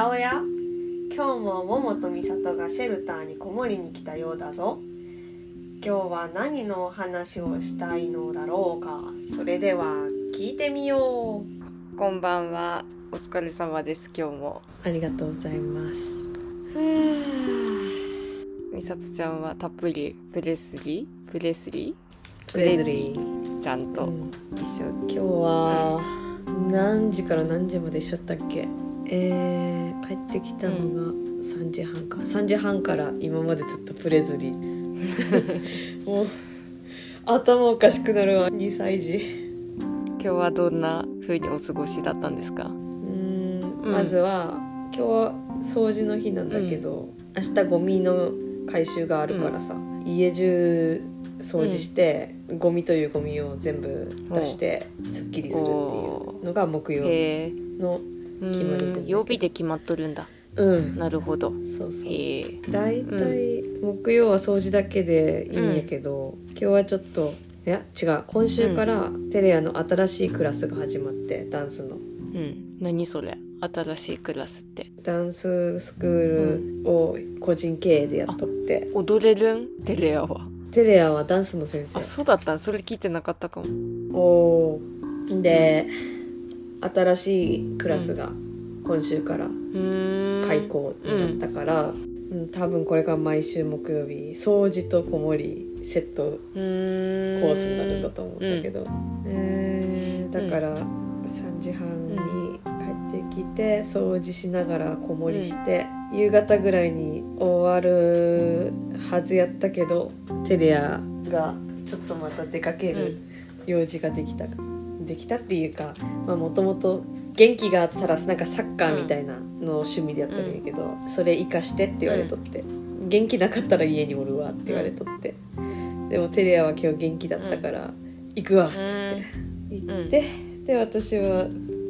やおや。今日も桃と美里がシェルターにこもりに来たようだぞ。今日は何のお話をしたいのだろうか。それでは聞いてみよう。こんばんは。お疲れ様です。今日も。ありがとうございます。みさつちゃんはたっぷりプレスリー？プレスリプレズリー。ーちゃんとうん。一緒。今日は何時から何時まで一緒だったっけ？えー、帰ってきたのが3時半か。3時半から今までずっとプレズリーもう頭おかしくなるわ。2歳児。今日はどんな風にお過ごしだったんですか？うーん。うん。まずは今日は掃除の日なんだけど、明日ゴミの回収があるからさ、家中掃除して、ゴミというゴミを全部出してすっきりするっていうのが木曜日。のう決まり曜日で決まっとるんだ。うんなるほど。そうそうへえ。大体木曜は掃除だけでいいんやけど、今日はちょっといや違う今週からテレアの新しいクラスが始まってダンスのうん。何それ？新しいクラスって。ダンススクールを個人経営でやっとって、踊れるん？テレアは。テレアはダンスの先生あ、そうだったん？それ聞いてなかったかも。おーで新しいクラスが今週から。開校になったから、うん。多分これから毎週木曜日掃除と子守りセット。コースになるんだと思うんだけど、えーだから3時半に帰ってきて掃除しながら子守りして、夕方ぐらいに終わるはずやったけどテレアがちょっとまた出かける用事ができた、できたっていうかもともと元気があったらなんかサッカーみたいなのを趣味でやってるんやけど、それ生かしてって言われとって、元気なかったら家におるわって言われとって、でもテレアは今日元気だったから、行くわっつって行って、で私は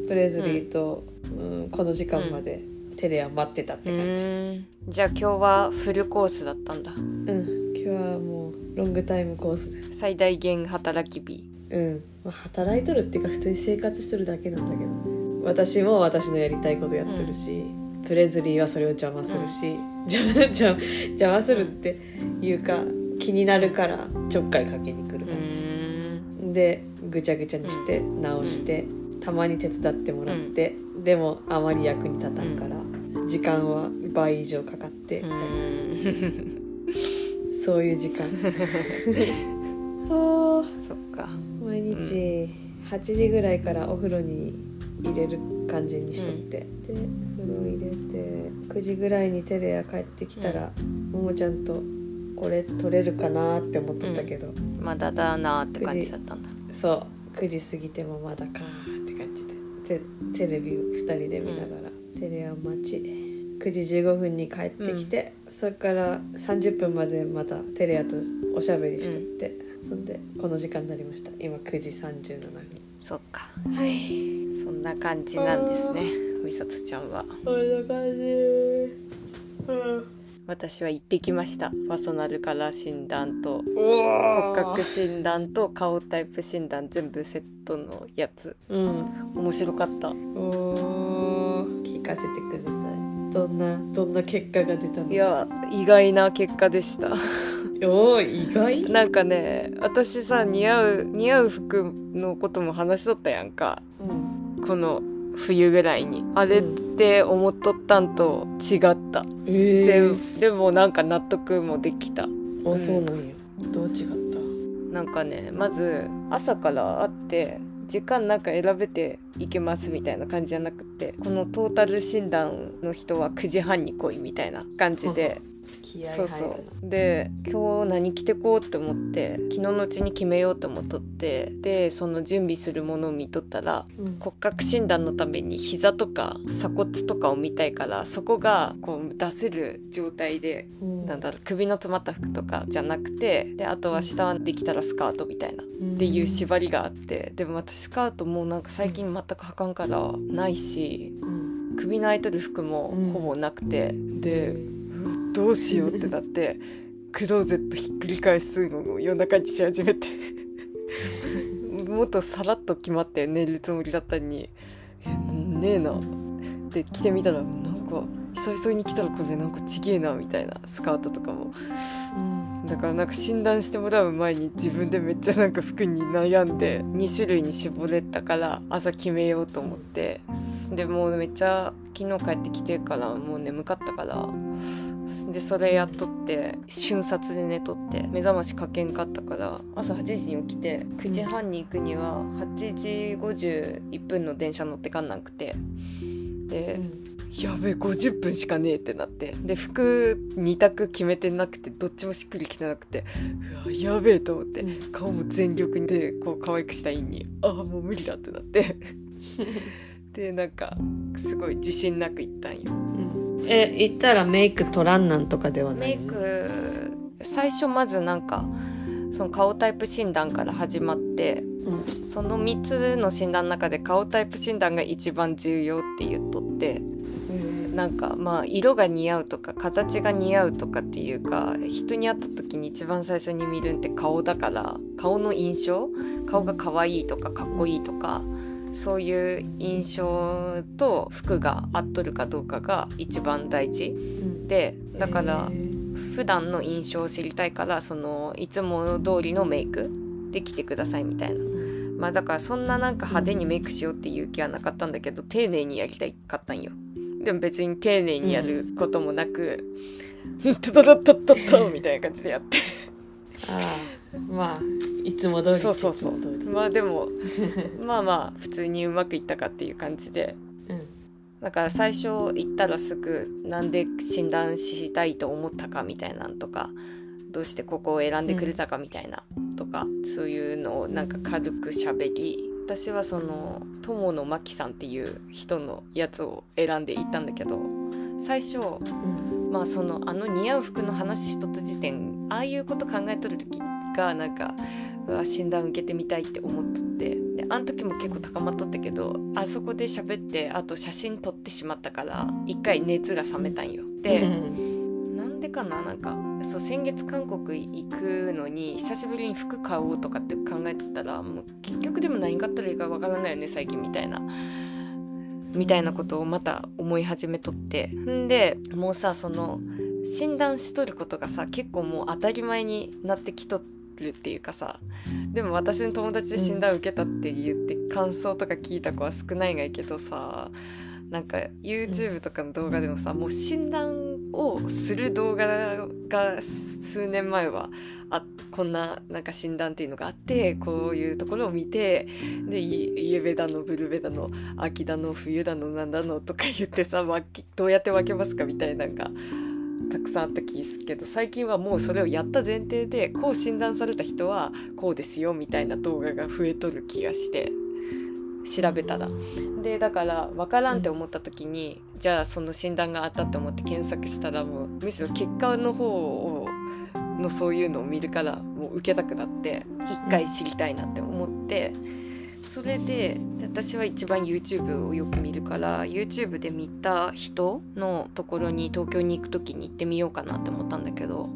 プレズリーと、うん。この時間までテレア待ってたってう感じ、じゃあ今日はフルコースだったんだ。うん。今日はもうロングタイムコースで。最大限働き日うん、まあ、働いとるっていうか普通に生活しとるだけなんだけど私も私のやりたいことやってるし、プレズリーはそれを邪魔するし、邪魔邪魔邪魔するっていうか気になるからちょっかいかけに来るう感じ、でぐちゃぐちゃにして直して、たまに手伝ってもらって、でもあまり役に立たんから、時間は倍以上かかってうみたいな、そういう時間。は あそっか毎日8時ぐらいからお風呂に入れる感じにしとって、で風呂入れて9時ぐらいにテレア帰ってきたら、ももちゃんとこれ撮れるかなって思ってたけど、まだだなーって感じだったんだ。そう。9時過ぎてもまだかーって感じで。テテレビを2人で見ながら、テレア待ち。9時15分に帰ってきて、それから30分までまたテレアとおしゃべりしとって、そんでこの時間になりました。今9時37分。そっか。はい。そんな感じなんですね。みさつちゃんは。こんな感じ。うん。私は行ってきました。パーソナルカラー診断と骨お格診断と顔タイプ診断全部セットのやつ。うん。面白かった。聞かせてくださいどんなどんな結果が出たのいや意外な結果でした。おー意外。なんかね私さ似合う似合う服のことも話しとったやんか。うん。この冬ぐらいに。あれって思っとったんと違った、えでー、でもなんか納得もできた。あそうなんや。どう違った？なんかねまず朝から会って時間なんか選べていけますみたいな感じじゃなくてこのトータル診断の人は9時半に来いみたいな感じで気合そう。入るなそうで今日何着てこうって思って昨日のうちに決めようと思っとってでその準備するものを見とったらうん。骨格診断のために膝とか鎖骨とかを見たいからそこがこう出せる状態でうん。なんだろう首の詰まった服とかじゃなくてであとは下はできたらスカートみたいなっていう縛りがあってでも私スカートもうなんか最近全く履かんからないしうん。首の空いてる服もほぼなくて、でうどうしようってなってクローゼットひっくり返すのを夜中にし始めて。もっとさらっと決まって寝るつもりだったのに。えねえな。って着てみたらなんかか久々に来たらこれなんかちげえなみたいなスカートとかも。うん。だからなんか診断してもらう前に自分でめっちゃなんか服に悩んで2種類に絞れたから朝決めようと思って。でもうめっちゃ昨日帰ってきてからもう眠かったからでそれやっとって瞬殺で寝とって目覚ましかけんかったから朝8時に起きて9時半に行くには8時51分の電車乗ってかんなくて。で、やべえ50分しかねえってなって。で服2択決めてなくてどっちもしっくりきてなくてうわやべえと思って顔も全力でこう可愛くしたいんにああもう無理だってなって。でなんかすごい自信なく行ったんよ。え行ったらメイク取らんなんとかではない？メイク最初まずなんかその顔タイプ診断から始まってうんその3つの診断の中で顔タイプ診断が一番重要って言っとってなんかまあ色が似合うとか形が似合うとかっていうか人に会った時に一番最初に見るんって顔だから顔の印象顔が可愛いとかかっこいいとかそういう印象と服が合っとるかどうかが一番大事。うん。でだから普段の印象を知りたいからそのいつも通りのメイクできてくださいみたいな。まあだからそんななんか派手にメイクしようっていう気はなかったんだけど丁寧にやりたいかったんよ。でも別に丁寧にやることもなく「トトロットットット」みたいな感じでやってまあいつも通り。そうそうそう。まあでも まあまあ普通にうまくいったかっていう感じで。うん。だから最初行ったらすぐなんで診断したいと思ったかみたいなんとかどうしてここを選んでくれたかみたいなとか、そういうのをなんか軽くしゃべり私はその友野真紀さんっていう人のやつを選んで行ったんだけど最初うん。まあそのあの似合う服の話しとった時点ああいうこと考えとる時がなんかうわ診断受けてみたいって思っとって。であの時も結構高まっとったけどあそこで喋ってあと写真撮ってしまったから一回熱が冷めたんよ。で、うん。なんでかななんかそう先月韓国行くのに久しぶりに服買おうとかって考えとったらもう結局でも何買ったらいいかわからないよね最近みたいな。みたいなことをまた思い始めとって。んでもうさその診断しとることがさ結構もう当たり前になってきとるっていうかさでも私の友達で診断受けたって言って感想とか聞いた子は少ないがいいけどさなんか YouTube とかの動画でもさ、もう診断をする動画が数年前はあこんななんか診断っていうのがあってこういうところを見てでいイエベだのブルベだの秋だの冬だのなんだのとか言ってさどうやって分けますかみたいなのがたくさんあった気するけど最近はもうそれをやった前提でこう診断された人はこうですよみたいな動画が増えとる気がして調べたら。でだから分からんって思った時に、じゃあその診断があったって思って検索したらもうむしろ結果の方をのそういうのを見るからもう受けたくなって一回知りたいなって思って。それでで私は一番 YouTube をよく見るから YouTube で見た人のところに東京に行く時に行ってみようかなって思ったんだけど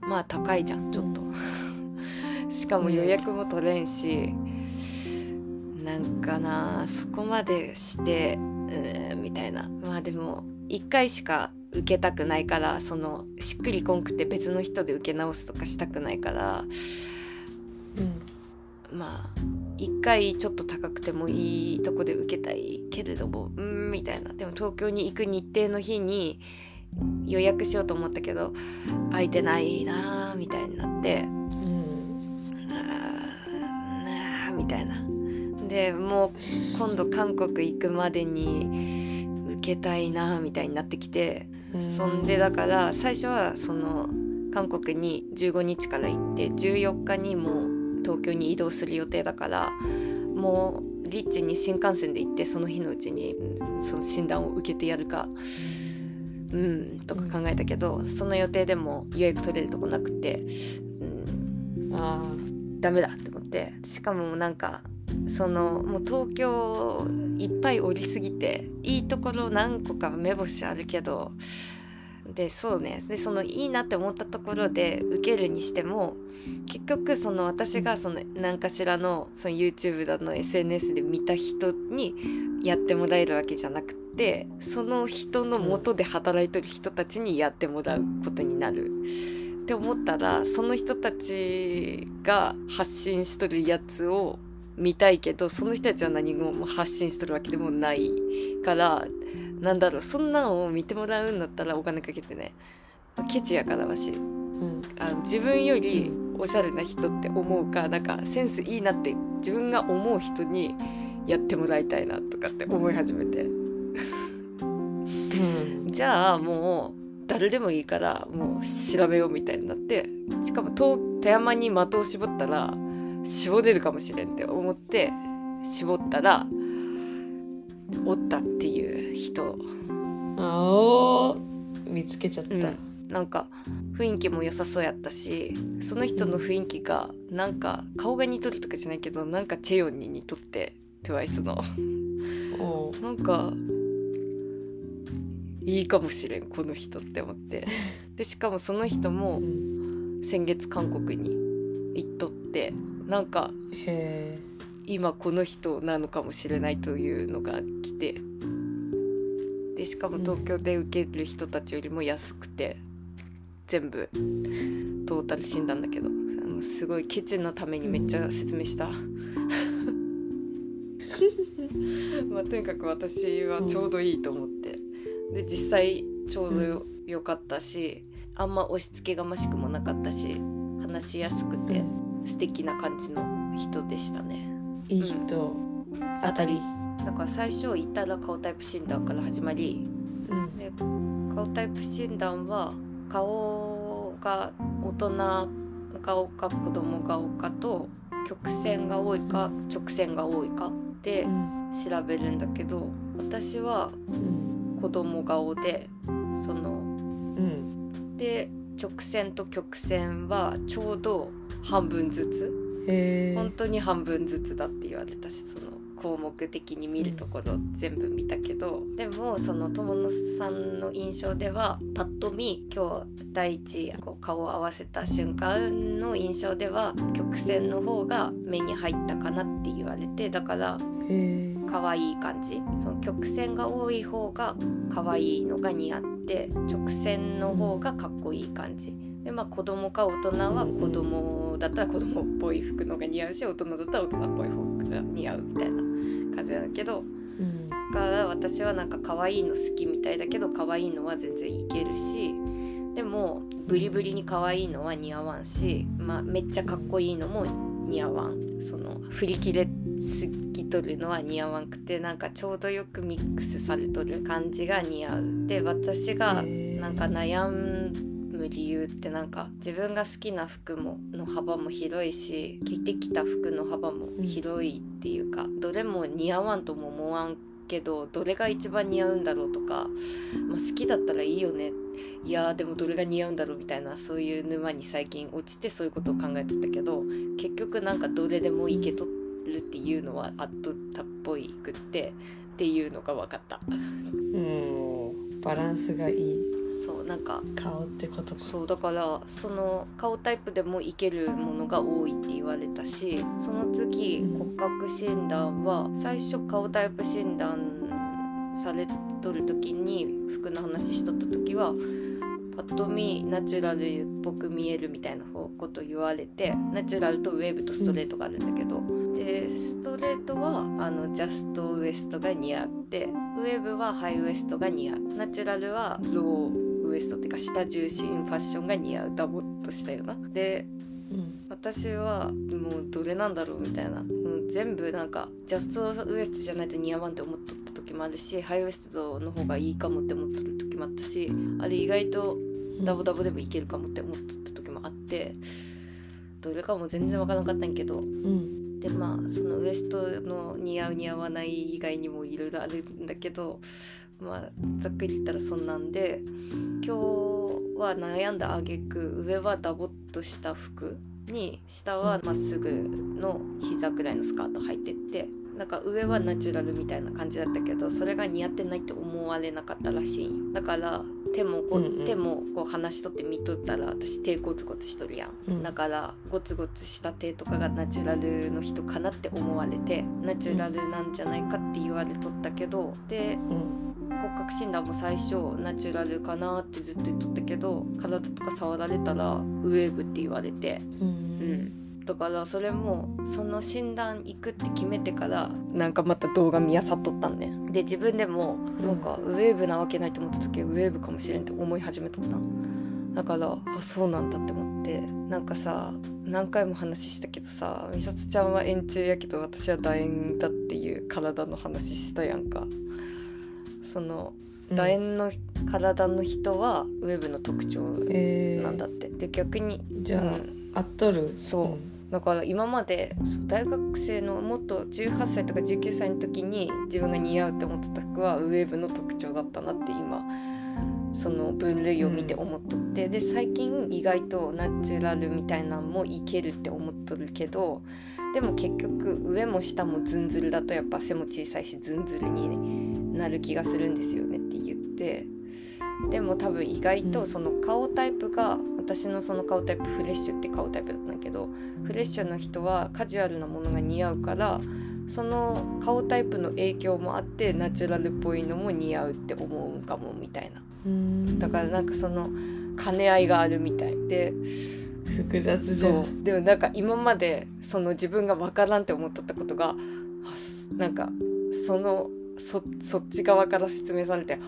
まあ高いじゃんちょっと。しかも予約も取れんしなんかなそこまでしてうーんみたいな。まあでも1回しか受けたくないからそのしっくりこんくて別の人で受け直すとかしたくないからうんまあ一回ちょっと高くてもいいとこで受けたいけれどもうーんみたいな。でも東京に行く日程の日に予約しようと思ったけど空いてないなーみたいになってうんみたいな。でもう今度韓国行くまでに受けたいなみたいになってきてうん。そんでだから最初はその韓国に15日から行って14日にもう東京に移動する予定だからもうリッチに新幹線で行ってその日のうちにうん。その診断を受けてやるかうんとか考えたけど、その予定でも予約取れるとこなくて、うん、あダメだって思ってしかもなんかそのもう東京いっぱい降りすぎていいところ何個か目星あるけどでそうねでそのいいなって思ったところで受けるにしても結局その私がその何かしらのその YouTube だの SNS で見た人にやってもらえるわけじゃなくてその人の元で働いてる人たちにやってもらうことになる。って思ったらその人たちが発信しとるやつを見たいけどその人たちは何も発信しとるわけでもないからなんだろうそんなんを見てもらうんだったらお金かけてね。ケチやからわし。うん。あの自分よりおしゃれな人って思うかなんかセンスいいなって自分が思う人にやってもらいたいなとかって思い始めて。うん。じゃあもう誰でもいいからもう調べようみたいになってしかも遠富山に的を絞ったら絞れるかもしれんって思って絞ったらおったってあお見つけちゃった、うん。なんか雰囲気も良さそうやったしその人の雰囲気がなんか顔が似とるとかじゃないけどなんかチェヨンに似とって TWICE の。なんかいいかもしれんこの人って思って。でしかもその人もうん。先月韓国に行っとってなんか今この人なのかもしれないというのが来てでしかも東京で受ける人たちよりも安くて全部トータル診断だけどすごいケチのためにめっちゃ説明した。まあ、とにかく私はちょうどいいと思ってで実際ちょうどよ,、よかったしあんま押し付けがましくもなかったし話しやすくて素敵な感じの人でしたね。いい人、当たりだから最初行ったら顔タイプ診断から始まりうん。で顔タイプ診断は顔が大人顔か子供顔かと曲線が多いか直線が多いかでうん。調べるんだけど私はうん。子供顔でそのうん。で直線と曲線はちょうど半分ずつ。本当に半分ずつだって言われたしその項目的に見るところ全部見たけど、でもその友野さんの印象ではパッと見今日第一こう顔を合わせた瞬間の印象では曲線の方が目に入ったかなって言われてだから可愛い感じ。その曲線が多い方が可愛いのが似合って直線の方がかっこいい感じ。でまあ子供か大人は子供だったら子供っぽい服のが似合うし大人だったら大人っぽい服が似合うみたいな感じなんだけどうん。だから私はなんか可愛いの好きみたいだけど可愛いのは全然いけるしでもブリブリに可愛いのは似合わんし、まあ、めっちゃかっこいいのも似合わん。その振り切れすぎとるのは似合わんくてなんかちょうどよくミックスされとる感じが似合う。で私がなんか悩む理由ってなんか自分が好きな服もの幅も広いし着てきた服の幅も広いっていうか、どれも似合わんとも思わんけどどれが一番似合うんだろうとか、まあ、好きだったらいいよね。いやーでもどれが似合うんだろうみたいなそういう沼に最近落ちてそういうことを考えとったけど結局なんかどれでもいけとるっていうのはあっとったっぽいくってっていうのが分かった。うんバランスがいいそうなんか。顔ってことか。そうだからその顔タイプでもいけるものが多いって言われたしその次うん。骨格診断は最初顔タイプ診断されとる時に服の話しとった時はパッと見ナチュラルっぽく見えるみたいなこと言われてナチュラルとウェーブとストレートがあるんだけど、でストレートはあのジャストウエストが似合ってウェブはハイウエストが似合う。ナチュラルはローウエストっていうか下重心ファッションが似合う。ダボっとしたような。でうん私はもうどれなんだろうみたいな。もう全部なんかジャストウエストじゃないと似合わんって思っとった時もあるしハイウエストの方がいいかもって思っとる時もあったしあれ意外とダボダボでもいけるかもって思っとった時もあってどれかも全然わからなかったんやけどうん。でまあそのウエストの似合う似合わない以外にもいろいろあるんだけどまあざっくり言ったらそんなんで今日は悩んだ挙句上はダボっとした服に下はまっすぐの膝くらいのスカート履いてってなんか上はナチュラルみたいな感じだったけどそれが似合ってないって思われなかったらしいんよ。だから手もこう、うんうん手もこう離しとって見とったら私手ゴツゴツしとるやん、うん。だからゴツゴツした手とかがナチュラルの人かなって思われてナチュラルなんじゃないかって言われとったけどでうん。骨格診断も最初ナチュラルかなってずっと言っとったけど体とか触られたらウェーブって言われてうん。うんだからそれもその診断行くって決めてからなんかまた動画見あさっとったんねで自分でもなんかウェーブなわけないと思った時はウェーブかもしれんって思い始めとった。だからあそうなんだって思ってなんかさ何回も話したけどさ美里ちゃんは円柱やけど私は楕円だっていう体の話したやんか。その楕円の体の人はウェーブの特徴えーなんだって、で逆にじゃあ、うん合っとる。そう。だから今まで大学生のもっと18歳とか19歳の時に自分が似合うって思ってた服はウェーブの特徴だったなって今その分類を見て思っとって、で最近意外とナチュラルみたいなんもいけるって思っとるけどでも結局上も下もズンズルだとやっぱ背も小さいしズンズルになる気がするんですよねって言って。でも多分意外とその顔タイプが私のその顔タイプフレッシュって顔タイプだったんだけどフレッシュの人はカジュアルなものが似合うからその顔タイプの影響もあってナチュラルっぽいのも似合うって思うんかもみたいな。うん。だからなんかその兼ね合いがあるみたい。で複雑じゃん。そう。でもなんか今までその自分が分からんって思っとったことがなんかそのそそっち側から説明されて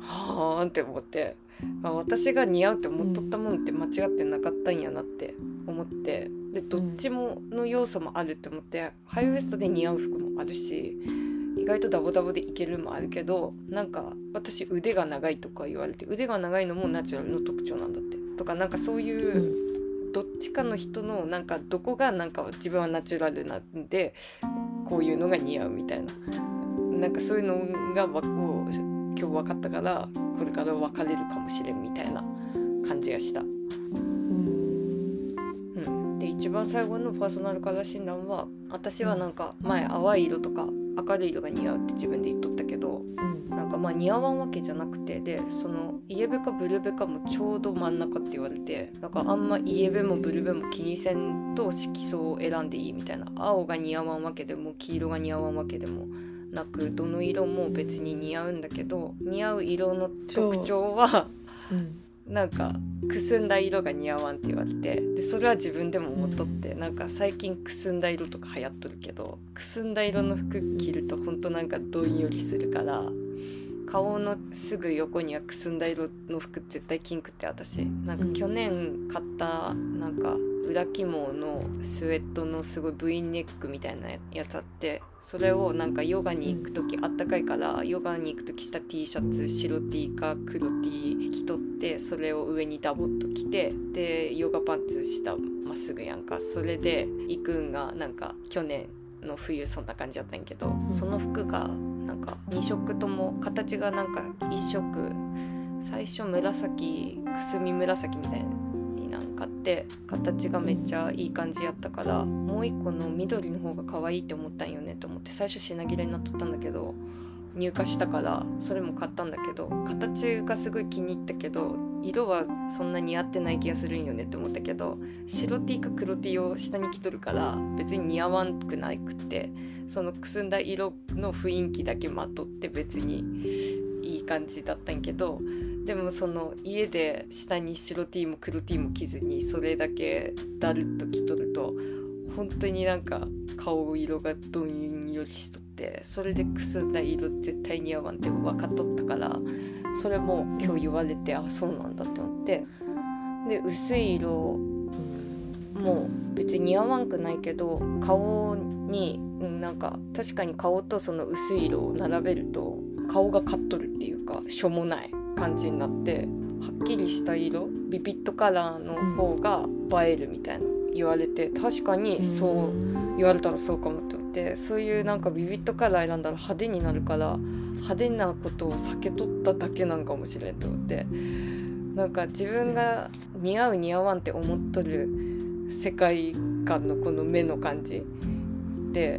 はーんって思ってあ私が似合うって思っとったもんって間違ってなかったんやなって思ってでどっちもの要素もあるって思ってハイウエストで似合う服もあるし意外とダボダボでいけるもあるけどなんか私腕が長いとか言われて腕が長いのもナチュラルの特徴なんだって。とかなんかそういう。どっちかの人のなんかどこがなんか自分はナチュラルなんでこういうのが似合うみたいな。なんかそういうのがわを今日分かったからこれから分かれるかもしれんみたいな感じがした。で一番最後のパーソナルカラー診断は私はなんか前淡い色とか明るい色が似合うって自分で言っとったけどうん。なんかまあ似合わんわけじゃなくてでそのイエベかブルベかもちょうど真ん中って言われてなんかあんまイエベもブルベも気にせんと色素を選んでいいみたいな。青が似合わんわけでも黄色が似合わんわけでもなくどの色も別に似合うんだけど似合う色の特徴はうん。なんかくすんだ色が似合わんって言われてでそれは自分でも思っとって、なんか最近くすんだ色とか流行っとるけどくすんだ色の服着るとほんとなんかどんよりするから顔のすぐ横にはくすんだ色の服絶対キンクって私。なんか去年買ったなんか裏起毛のスウェットのすごい V ネックみたいなやつあってそれをなんかヨガに行く時あったかいからヨガに行く時した T シャツ白 T か黒 T 着とってそれを上にダボっと着てでヨガパンツ下まっすぐやんか。それで行くんがなんか去年の冬そんな感じやったんやけどその服がなんか2色とも形がなんか1色。最初紫くすみ紫みたいになんかあって形がめっちゃいい感じやったからもう一個の緑の方が可愛いって思ったんよねと思って最初品切れになっとったんだけど入荷したからそれも買ったんだけど形がすごい気に入ったけど色はそんなに合ってない気がするんよねって思ったけど白 T か黒 T を下に着とるから別に似合わんくなくってそのくすんだ色の雰囲気だけまとって別にいい感じだったんけどでもその家で下に白 T も黒 T も着ずにそれだけだるっと着とると本当になんか顔色がどんよりしとってそれでくすんだ色絶対似合わんって分かっとったからそれも今日言われてあそうなんだって思って。で薄い色もう別に似合わんくないけど顔に、なんか確かに顔とその薄い色を並べると顔がかっとるっていうかしょうもない感じになってはっきりした色ビビットカラーの方が映えるみたいな。言われて確かにそう言われたらそうかもって思ってそういうなんかビビットカラー選んだら派手になるから派手なことを避けとっただけなんかもしれんと思ってなんか自分が似合う似合わんって思っとる世界観のこの目の感じで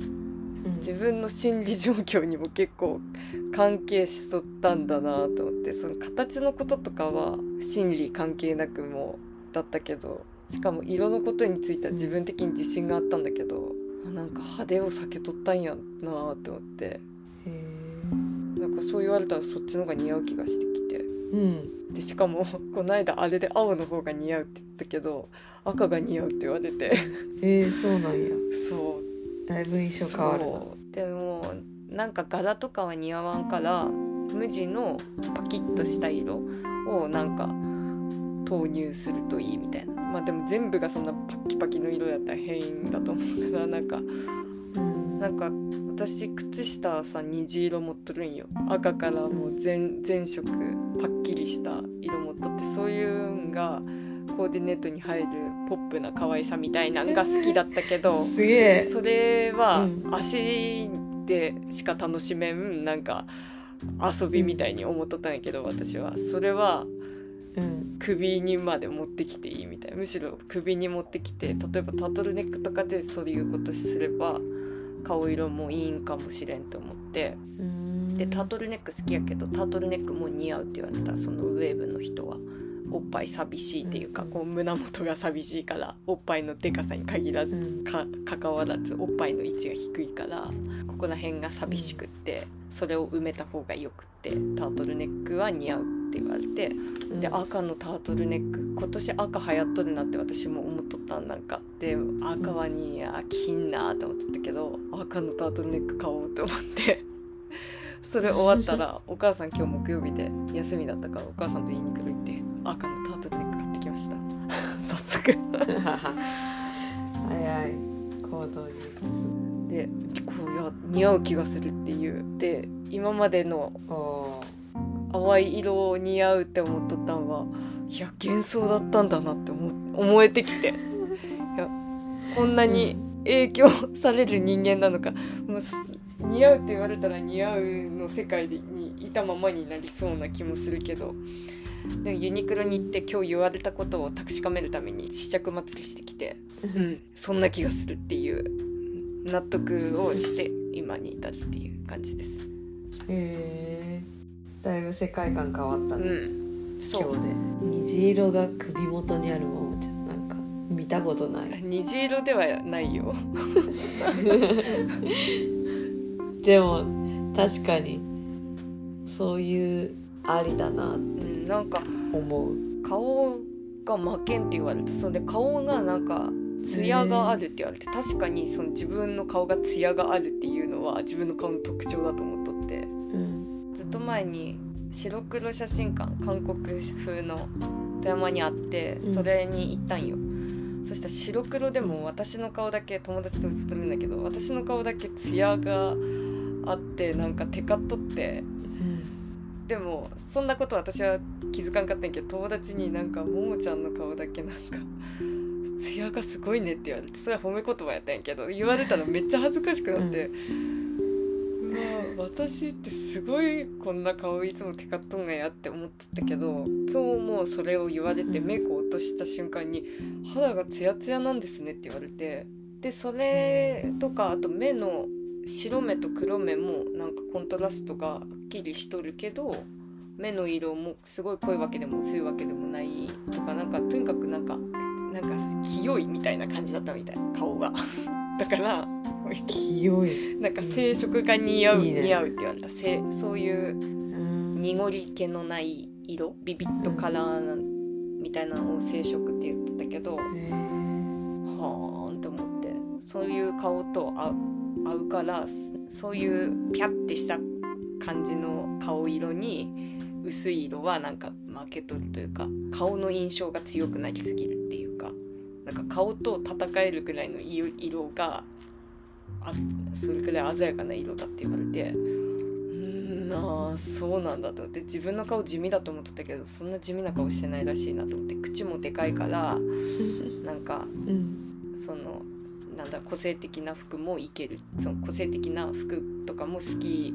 自分の心理状況にも結構関係しとったんだなと思ってその形のこととかは心理関係なくもだったけどしかも色のことについては自分的に自信があったんだけどあなんか派手を避けとったんやなと思って。へなんかそう言われたらそっちの方が似合う気がしてきて。うん。でしかも この間あれで青の方が似合うって言ったけど赤が似合うって言われて。えー、そうなんや。そう。だいぶ印象変わるでもなんか柄とかは似合わんから無地のパキッとした色をなんか投入するといいみたいなまあでも全部がそんなパキパキの色やったら変だと思うからなんかうんなんか私靴下はさ虹色持っとるんよ。赤からもう全全色パッキリした色持っとってそういうんがコーディネートに入るポップな可愛さみたいなんが好きだったけど それはうん。足でしか楽しめんなんか遊びみたいに思っとったんやけど私は。それはうん。首にまで持ってきていいみたいな。むしろ首に持ってきて例えばタートルネックとかでそういうことすれば顔色もいいんかもしれんと思って。うん。でタートルネック好きやけどタートルネックも似合うって言われたそのウェーブの人は。おっぱい寂しいっていうかこう胸元が寂しいからおっぱいのでかさに限らずうん。か関わらずおっぱいの位置が低いからここら辺が寂しくってそれを埋めた方がよくってタートルネックは似合うって言われてで赤のタートルネック今年赤流行っとるなって私も思っとったんなんか。で赤はにあ着んなと思ってたけど赤のタートルネック買おうと思って。それ終わったら お母さん今日木曜日で休みだったからお母さんとユニクロ行って赤のタートルネック買ってきました。早速。早い。行動に移でこういや似合う気がするっていう。で今までの淡い色似合うって思っとったんはいや幻想だったんだなって思思えてきて。いやこんなに影響される人間なのか。もうす似合うって言われたら似合うの世界にいたままになりそうな気もするけど。でもユニクロに行って今日言われたことを確かめるために試着祭りしてきて、うん、そんな気がするっていう納得をして今に至るっていう感じです。へえだいぶ世界観変わったね、うん、そう。今日で。虹色が首元にあるももちゃんなんか見たことない。虹色ではないよ。でも確かにそういうありだなってうん、なんか思う。顔が負けんって言われてそれで顔がなんかツヤがあるって言われて、確かにその自分の顔がツヤがあるっていうのは自分の顔の特徴だと思っとって。うんずっと前に白黒写真館韓国風の富山にあってうん。それに行ったんよ、そしたら白黒でも私の顔だけ友達と写ってるんだけど私の顔だけツヤがあってなんかテカっとって。でもそんなこと私は気づかんかったんやけど友達になんかももちゃんの顔だけなんか「ツヤがすごいね」って言われてそれは褒め言葉やったんやけど言われたらめっちゃ恥ずかしくなって、うわ私ってすごいこんな顔いつもテカっとんがやって思っとったけど今日もそれを言われてメイクを落とした瞬間に「肌がツヤツヤなんですね」って言われて。でそれとかあと目の白目と黒目もなんかコントラストがはっきりしとるけど目の色もすごい濃いわけでも薄いわけでもないとかなんかとにかくなんかなんか清いみたいな感じだったみたい顔が。だから清い。なんか清色が似合うね。似合うって言われた。せそういううん。濁り気のない色ビビッとカラーなみたいなのを清色って言っとったけどはーんって思って。そういう顔と合う合うからそそういうピャッてした感じの顔色に薄い色はなんか負けとるというか顔の印象が強くなりすぎるっていうかなんか顔と戦えるくらいの色があそれくらい鮮やかな色だって言われてうんあそうなんだと思って自分の顔地味だと思ってたけどそんな地味な顔してないらしいなと思って口もでかいからなんかうんそのなんだ個性的な服もいける。その個性的な服とかも好き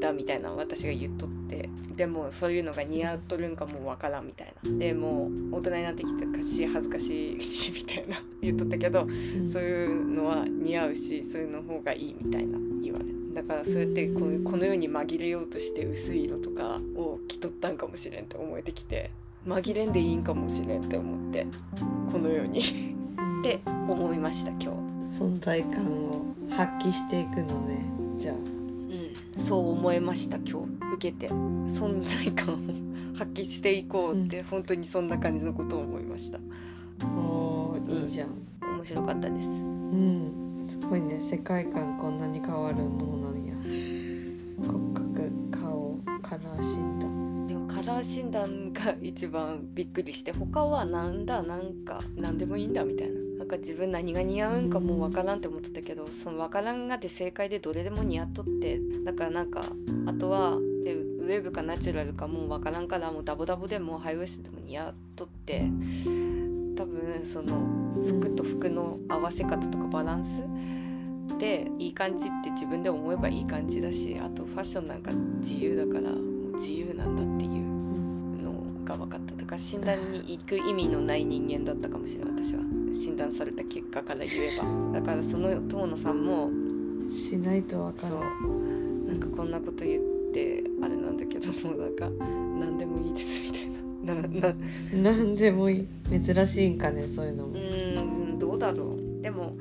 だみたいな私が言っとってでもそういうのが似合っとるんかもわからんみたいな。でもう大人になってきたし恥ずかしいしみたいな言っとったけどそういうのは似合うしそういうの方がいいみたいな言われだからそうやってこうこの世に紛れようとして薄い色とかを着とったんかもしれんって思えてきて紛れんでいいんかもしれんって思ってこの世に。って思いました今日。存在感を発揮していくのねじゃあ。うんそう思いました今日受けて。存在感を発揮していこうって、本当にそんな感じのことを思いました。おーいいじゃん。面白かったです。うん。すごいね。世界観こんなに変わるものなんや。骨格顔カラー診断。でもカラー診断が一番びっくりして他はなんだなんか何でもいいんだみたいななんか自分何が似合うんかもう分からんって思ってたけどその分からんがで正解でどれでも似合っとってだからなんかあとはでウェーブかナチュラルかもう分からんからもうダボダボでもハイウエストでも似合っとって多分その服と服の合わせ方とかバランスでいい感じって自分で思えばいい感じだしあとファッションなんか自由だからもう自由なんだっていうのが分かった。だから診断に行く意味のない人間だったかもしれない私は診断された結果から言えば。だからその友野さんもしないとわかそう。なんかこんなこと言ってあれなんだけどもうなんか何でもいいですみたいな。なな何でもいい。珍しいんかねそういうのうもーんどうだろう。でも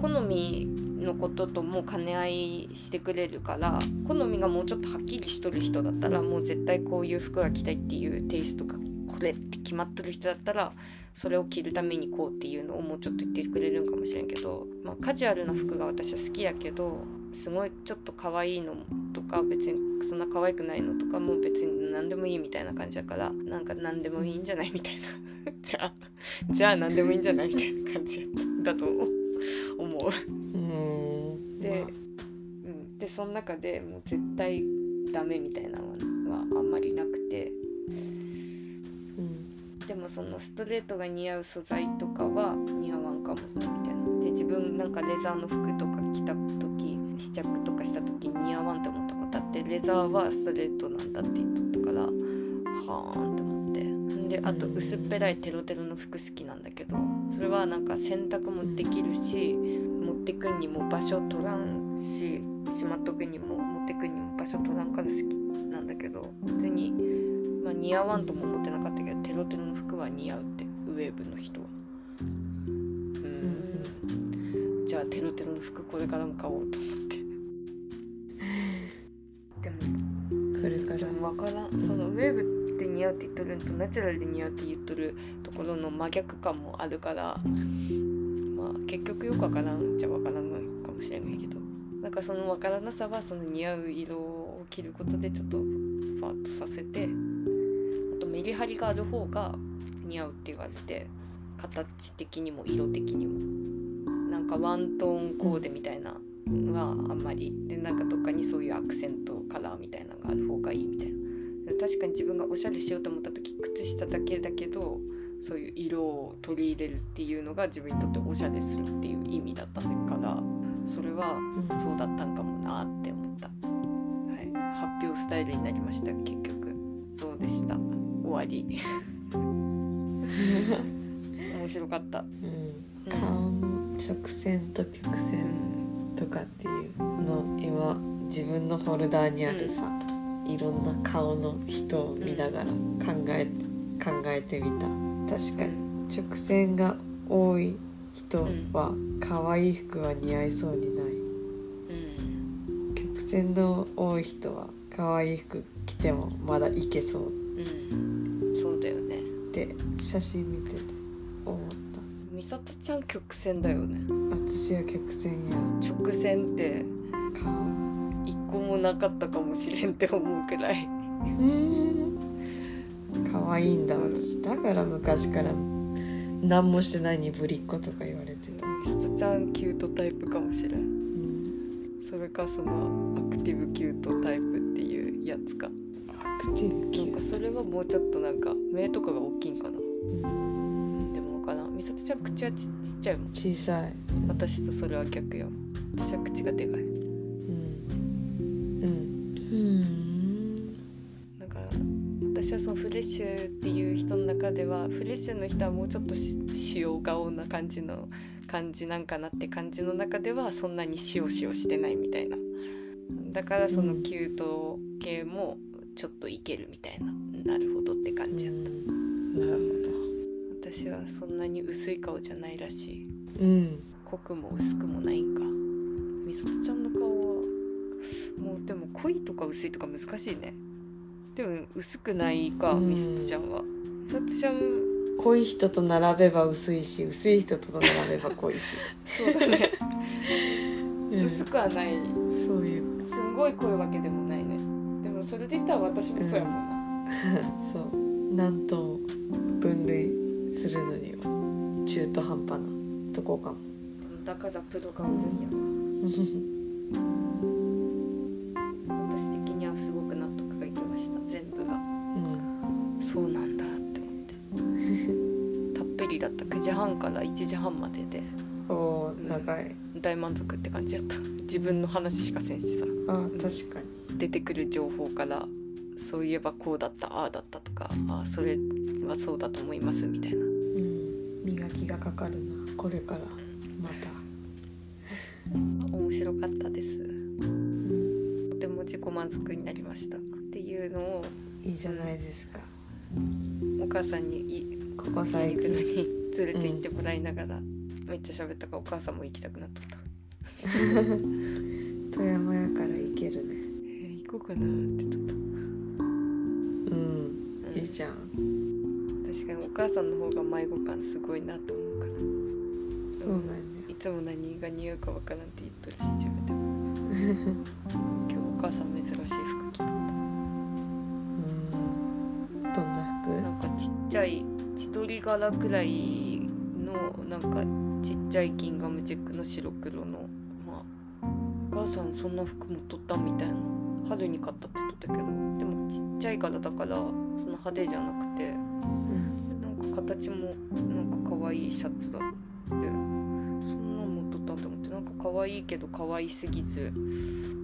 好みのこととも兼ね合いしてくれるから好みがもうちょっとはっきりしとる人だったらもう絶対こういう服が着たいっていうテイストがこれって決まっとる人だったらそれを着るためにこうっていうのをもうちょっと言ってくれるんかもしれんけど、まあ、カジュアルな服が私は好きやけどすごいちょっと可愛いのとか別にそんな可愛くないのとかも別に何でもいいみたいな感じだからなんか何でもいいんじゃないみたいな。じゃあじゃあ何でもいいんじゃないみたいな感じだと思う。うーん。で,、うん、でその中でもう絶対ダメみたいなのはあんまりなくて。うんでもそのストレートが似合う素材とかは似合わんかもみたいな。で自分なんかレザーの服とか着た時試着とかした時に似合わんって思ったことあってレザーはストレートなんだって言っとったからはーんって思って。であと薄っぺらいテロテロの服好きなんだけどそれはなんか洗濯もできるし持ってくんにも場所取らんししまっとくにも持ってくにも場所取らんから好きなんだけど普通に、まあ、似合わんとも思ってなかったけどテロテロの服は似合うってウェーブの人は。うん。じゃあテロテロの服これからも買おうと思って。でもこれから。でも分からん。そのウェーブって似合うって言っとるんとナチュラルで似合うって言っとるところの真逆感もあるからまあ結局よく分からんじゃ分からんのかもしれないけど。なんかその分からなさはその似合う色を着ることでちょっとふわっとさせてメリハリがある方が似合うって言われて形的にも色的にも。なんかワントーンコーデみたいなのはあんまり。でなんかどっかにそういうアクセントカラーみたいなのがある方がいいみたいな。確かに自分がおしゃれしようと思った時靴下だけだけどそういう色を取り入れるっていうのが自分にとっておしゃれするっていう意味だったからそれはそうだったんかもなって思った、はい、発表スタイルになりました結局。そうでした。終わり。面白かった。うん。顔の直線と曲線とかっていうの今自分のフォルダーにあるさ、いろんな顔の人を見ながら考え考えてみた。確かに。直線が多い人は可愛い服は似合いそうにない。うん。曲線の多い人は可愛い服着てもまだいけそう。うんて写真見てて思っ美里ちゃん曲線だよね。た私は曲線や。直線って顔。一個もなかったかもしれんって思うくらい。可愛いんだ私。だから昔から。何もしてないにぶりっ子とか言われてた、美里ちゃんキュートタイプかもしれん。うん、それかそのアクティブキュートタイプっていうやつかアクティブキューなんかそれはもうちょっとなんか目とかが大きいんかな。うんでもかな。美里ちゃん口はちちっちゃいもん。小さい。私とそれは逆よ。私は口がでかい。うん。うん。だから私はそのフレッシュっていう人の中ではフレッシュの人はもうちょっとし塩顔な感じの感じなんかなって感じの中ではそんなに塩塩してないみたいな。だからそのキュート系もちょっといけるみたいな。なるほどって感じやった。なる私はそんなに薄い顔じゃないらしい。ほどうん。濃くも薄くもないんか。みさとちゃんの顔はもうでも濃いとか薄いとか難しいね。でも薄くないかうん。みさつちゃんは。みさつちゃん濃い人と並べば薄いし薄い人と並べば濃いし、そうだね。うん。薄くはない。そういう。すんごい濃いわけでもないねでもそれで言ったら私もそうやもんな、そう。何とも分類するのには中途半端な。とこかも。だからプロがおるんや。わ 分の話しかせんしさ。あ確かに。出てくる情報からそういえばこうだったああだったとかあそれはそうだと思いますみたいな。うん磨きがかかるなこれからまた。面白かったです。とても自己満足になりました。っていうのをいいじゃないですか。お母さんにいここ最に行くの近に連れて行ってもらいながら、めっちゃ喋ったからお母さんも行きたくなっとった、富山やから行けるね。えー行こうかなって言っと。っうん。た、いいじゃん。うん確かにお母さんの方が迷子感すごいなと思うから。そうなんや。いつも何が似合うかわからんって言っとるし自分でも。今日お母さん珍しい服着とった。うん。どんな服？なんかちっちゃい千鳥柄くらいのなんかちっちゃいギンガムチェックの白黒のさんそんな服持っとったみたいな。春に買ったって言っとったけど。でもちっちゃい柄だからそんな派手じゃなくて。うん。なんか形もなんか可愛いシャツだって。そんなん持っとったんと思って。なんか可愛いけど可愛すぎず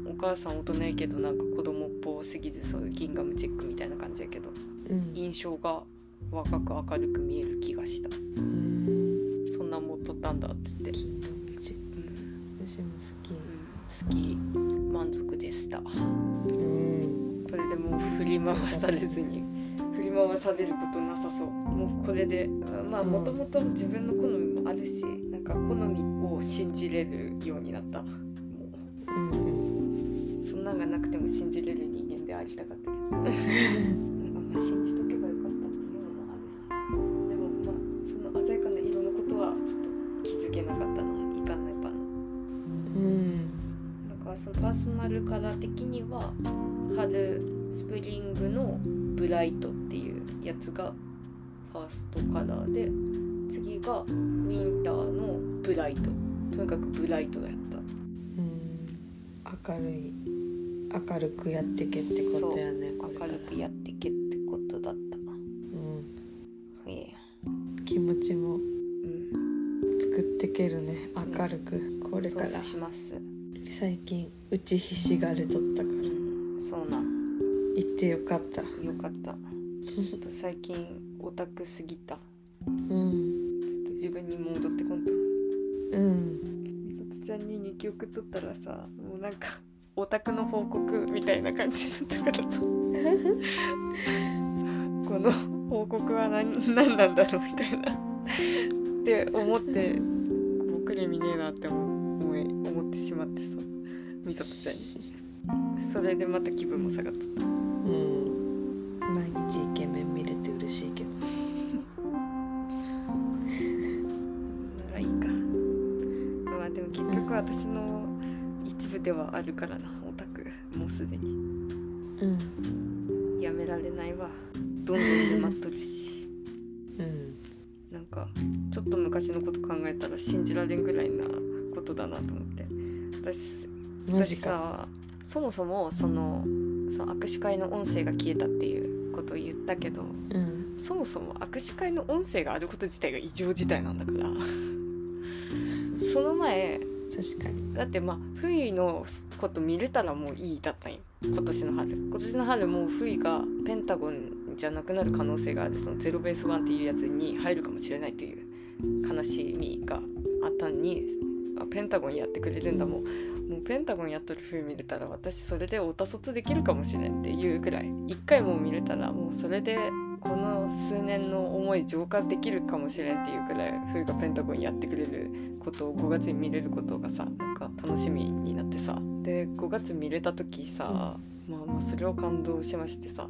お母さん大人やけどなんか子供っぽすぎずそういうギンガムチェックみたいな感じやけど。うん。印象が若く明るく見える気がした。うん。そんなん持っとったんだっつって、私も好好き満足でした。こきうん。れでもう振り回されずに。振り回されることなさそう。もうこれであまあうん。もともと自分の好みもあるしなんか好みを信じれるようになった。もうそんなんがなくても信じれる人間でありたかったけど。なんかまあ信じとけばよかったっていうのもあるし。でもまあその鮮やかな色のことはちょっと気づけなかったそのパーソナルカラー的には春スプリングのブライトっていうやつがファーストカラーで次がウィンターのブライト。とにかくブライトだった。うん。明るい明るくやってけってことやね明るくやってけってことだった。うん。ええ気持ちもうん。作ってけるね明るくこれから。します。最近打ちひしがれとったから。うんそうなん。行ってよかった。よかった。ちょっと最近オタクすぎた。うん。ちょっと自分に戻ってこんと。うん。みさつちゃんに日記送っとったらさもうなんかオタクの報告みたいな感じだったからさ。この報告は何何なんだろうみたいな。って思って僕に見ねえなって思思い思ってしまってさみさとちゃんに。それでまた気分も下がっとった。うん。毎日イケメン見れて嬉しいけど。がいいか。まあでも結局私の一部ではあるからな。オタクもうすでに。うん。やめられないわ。どんどん沼っとるし。うん。なんかちょっと昔のこと考えたら信じられんぐらいなことだなと思って。私私さそもそもそのその握手会の音声が消えたっていうことを言ったけどうん。そもそも握手会の音声があること自体が異常事態なんだから。その前確かに。だってまあフイのこと見れたらもういいだったんよ。今年の春。今年の春もうフイがペンタゴンじゃなくなる可能性がある。そのゼロベースワンっていうやつに入るかもしれないという悲しみがあったのにあペンタゴンやってくれるんだもんもうペンタゴンやっとる風見れたら私それでオタ卒できるかもしれんっていうぐらい一回も見れたらもうそれでこの数年の思い浄化できるかもしれんっていうぐらい冬がペンタゴンやってくれることを5月に見れることがさなんか楽しみになってさ。で5月見れた時さ、まあまあそれを感動しましてさ。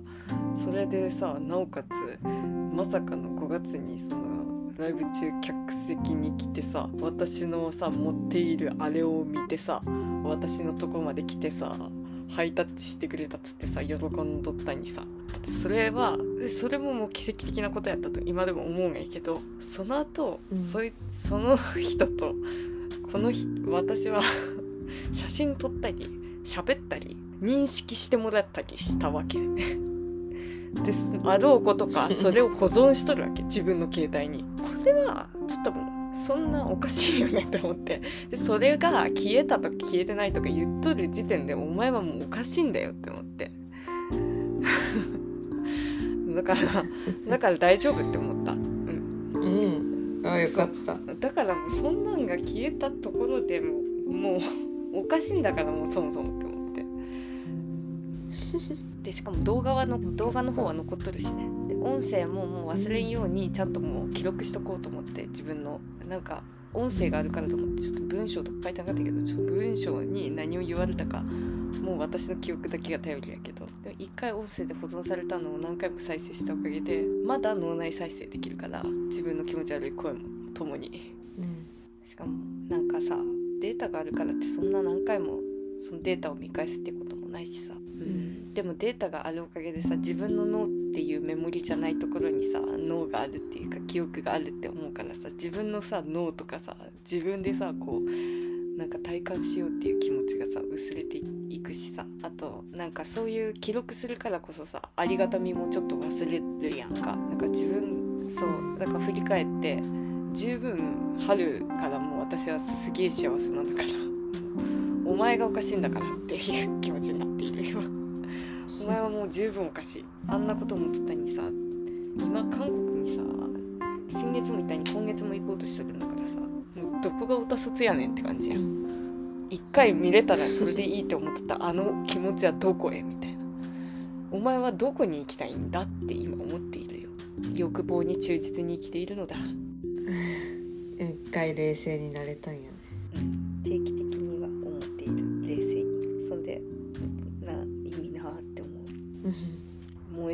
それでさなおかつまさかの5月にそのライブ中客席に来てさ私のさ持っているあれを見てさ私のとこまで来てさハイタッチしてくれたっつってさ喜んどったにさ。だってそれはそれももう奇跡的なことやったと今でも思うんやけどその後、うん。そいその人とこの人私は写真撮ったり喋ったり認識してもらったりしたわけです。あろうことかそれを保存しとるわけ自分の携帯に。これはちょっともうそんなおかしいよねと思って。でそれが消えたとか消えてないとか言っとる時点でお前はもうおかしいんだよって思って。だからだから大丈夫って思った。うん。うん。あよかった。だからもうそんなんが消えたところでもうもうおかしいんだからもうそもそもって思ってでしかも動画はの動画の方は残っとるしね。で音声ももう忘れんようにちゃんともう記録しとこうと思って自分の。なんか音声があるからと思ってちょっと文章とか書いてなかったけどちょっと文章に何を言われたかもう私の記憶だけが頼りやけど。一回音声で保存されたのを何回も再生したおかげでまだ脳内再生できるから自分の気持ち悪い声も共に。うん。しかもなんかさデータがあるからってそんな何回もそのデータを見返すってこともないしさ、んでもデータがあるおかげでさ自分の脳っていうメモリじゃないところにさ脳があるっていうか記憶があるって思うからさ自分のさ脳とかさ自分でさこうなんか体感しようっていう気持ちがさ薄れていくしさあとなんかそういう記録するからこそさありがたみもちょっと忘れるやんか。なんか自分そうだか振り返って十分春からもう私はすげえ幸せなんだから。お前がおかしいんだからっていう気持ちになっているよ。お前はもう十分おかしい。あんなこと思っとったにさ今韓国にさ先月も行ったに今月も行こうとしてるんだからさもうどこがオタ卒やねんって感じやん。一回見れたらそれでいいって思ってたあの気持ちはどこへみたいな。お前はどこに行きたいんだって今思っているよ。欲望に忠実に生きているのだ。一回冷静になれたんやね。定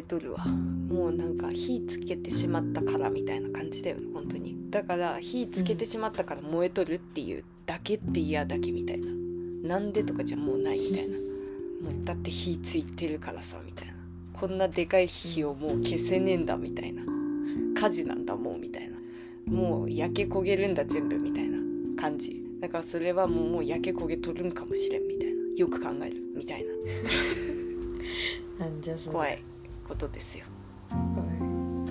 えとるわ。もうなんか火つけてしまったからみたいな感じだよね本当に。だから火つけてしまったから燃えとるっていうだけって嫌だけみたいな。なんでとかじゃもうないみたいな。もうだって火ついてるからさみたいな。こんなでかい火をもう消せねえんだみたいな。火事なんだもうみたいな。もう焼け焦げるんだ全部みたいな。感じ。だからそれはもうもう焼け焦げとるんかもしれんみたいな。よく考える。みたいな。なんじゃそれ。怖いことですよ。怖い。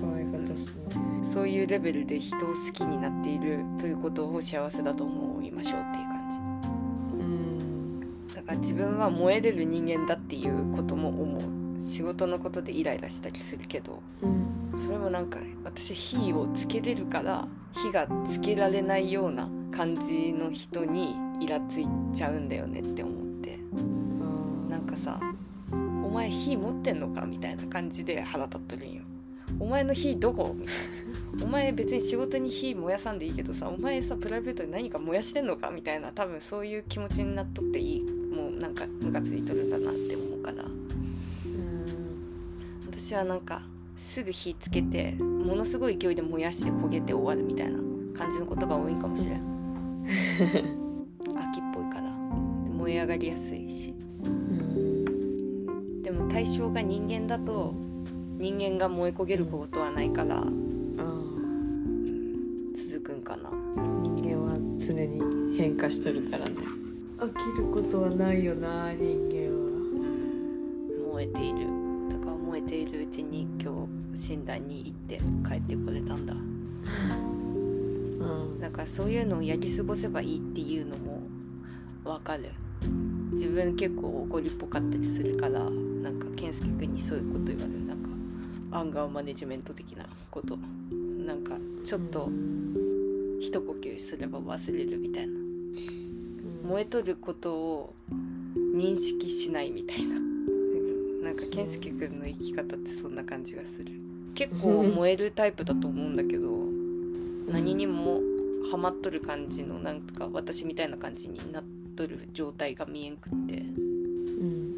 怖いことっすね。そういうレベルで人を好きになっているということを幸せだと思いましょうっていう感じ。うん。だから自分は燃えれる人間だっていうことも思う。仕事のことでイライラしたりするけどうんそれもなんか私火をつけれるから火がつけられないような感じの人にイラついちゃうんだよねって思っ前火持ってんのか?」みたいな感じで腹立っとるんよ。お前の火どこ？みたいな。お前別に仕事に火燃やさんでいいけどさお前さプライベートで何か燃やしてんのか？みたいな多分そういう気持ちになっとっていいもうなんかムカついとるんだなって思うからうん。私はなんかすぐ火つけてものすごい勢いで燃やして焦げて終わるみたいな感じのことが多いかもしれん。秋っぽいから。で燃え上がりやすいし。うんでも対象が人間だと人間が燃え焦げることはないから、あ続くんかな。ー人間は常に変化しとるからね。飽きることはないよな人間は。燃えている。だから燃えているうちに今日診断に行って帰ってこれたんだ。うん。だからそういうのをやり過ごせばいいっていうのもわかる。自分結構怒りっぽかったりするからなんか健介君にそういうこと言われる。なんかアンガーマネジメント的なこと。なんかちょっと一呼吸すれば忘れるみたいな。燃えとることを認識しないみたいな。なんか健介君の生き方ってそんな感じがする。結構燃えるタイプだと思うんだけど何にもハマっとる感じのなんか私みたいな感じになっとる状態が見えんくって。うん。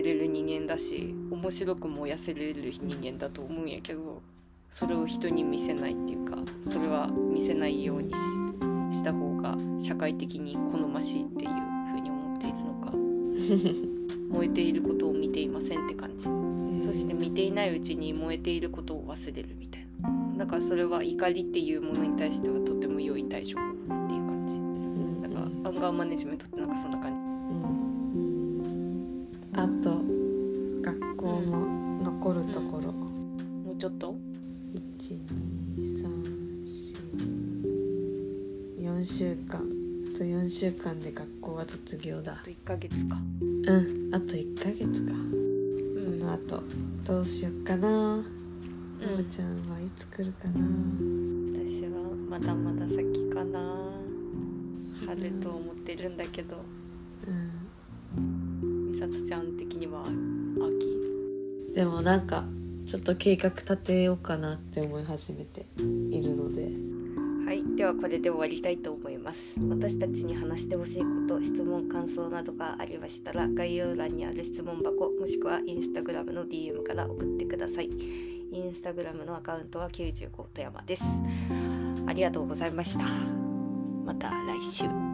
えれる人間だし面白く燃やせれる人間だと思うんやけどそれを人に見せないっていうかそれは見せないようにしした方が社会的に好ましいっていう風に思っているのか 燃えていることを見ていませんって感じ。そして見ていないうちに燃えていることを忘れるみたいな。だからそれは怒りっていうものに対してはとても良い対処方法っていう感じ。うん。だからアンガーマネジメントってなんかそんな感じ。うんあと学校も残るところ、もうちょっと？12344週間。あと4週間で学校は卒業だ。あと1ヶ月か。うん。あと1ヶ月か、ん。その後どうしよっかな。ももちゃんはいつ来るかな。私はまだまだ先かな。春と思ってるんだけど。うんでもなんかちょっと計画立てようかなって思い始めているので。はいではこれで終わりたいと思います。私たちに話してほしいこと質問感想などがありましたら概要欄にある質問箱もしくはインスタグラムの DM から送ってください。インスタグラムのアカウントは95富山です。ありがとうございました。また来週。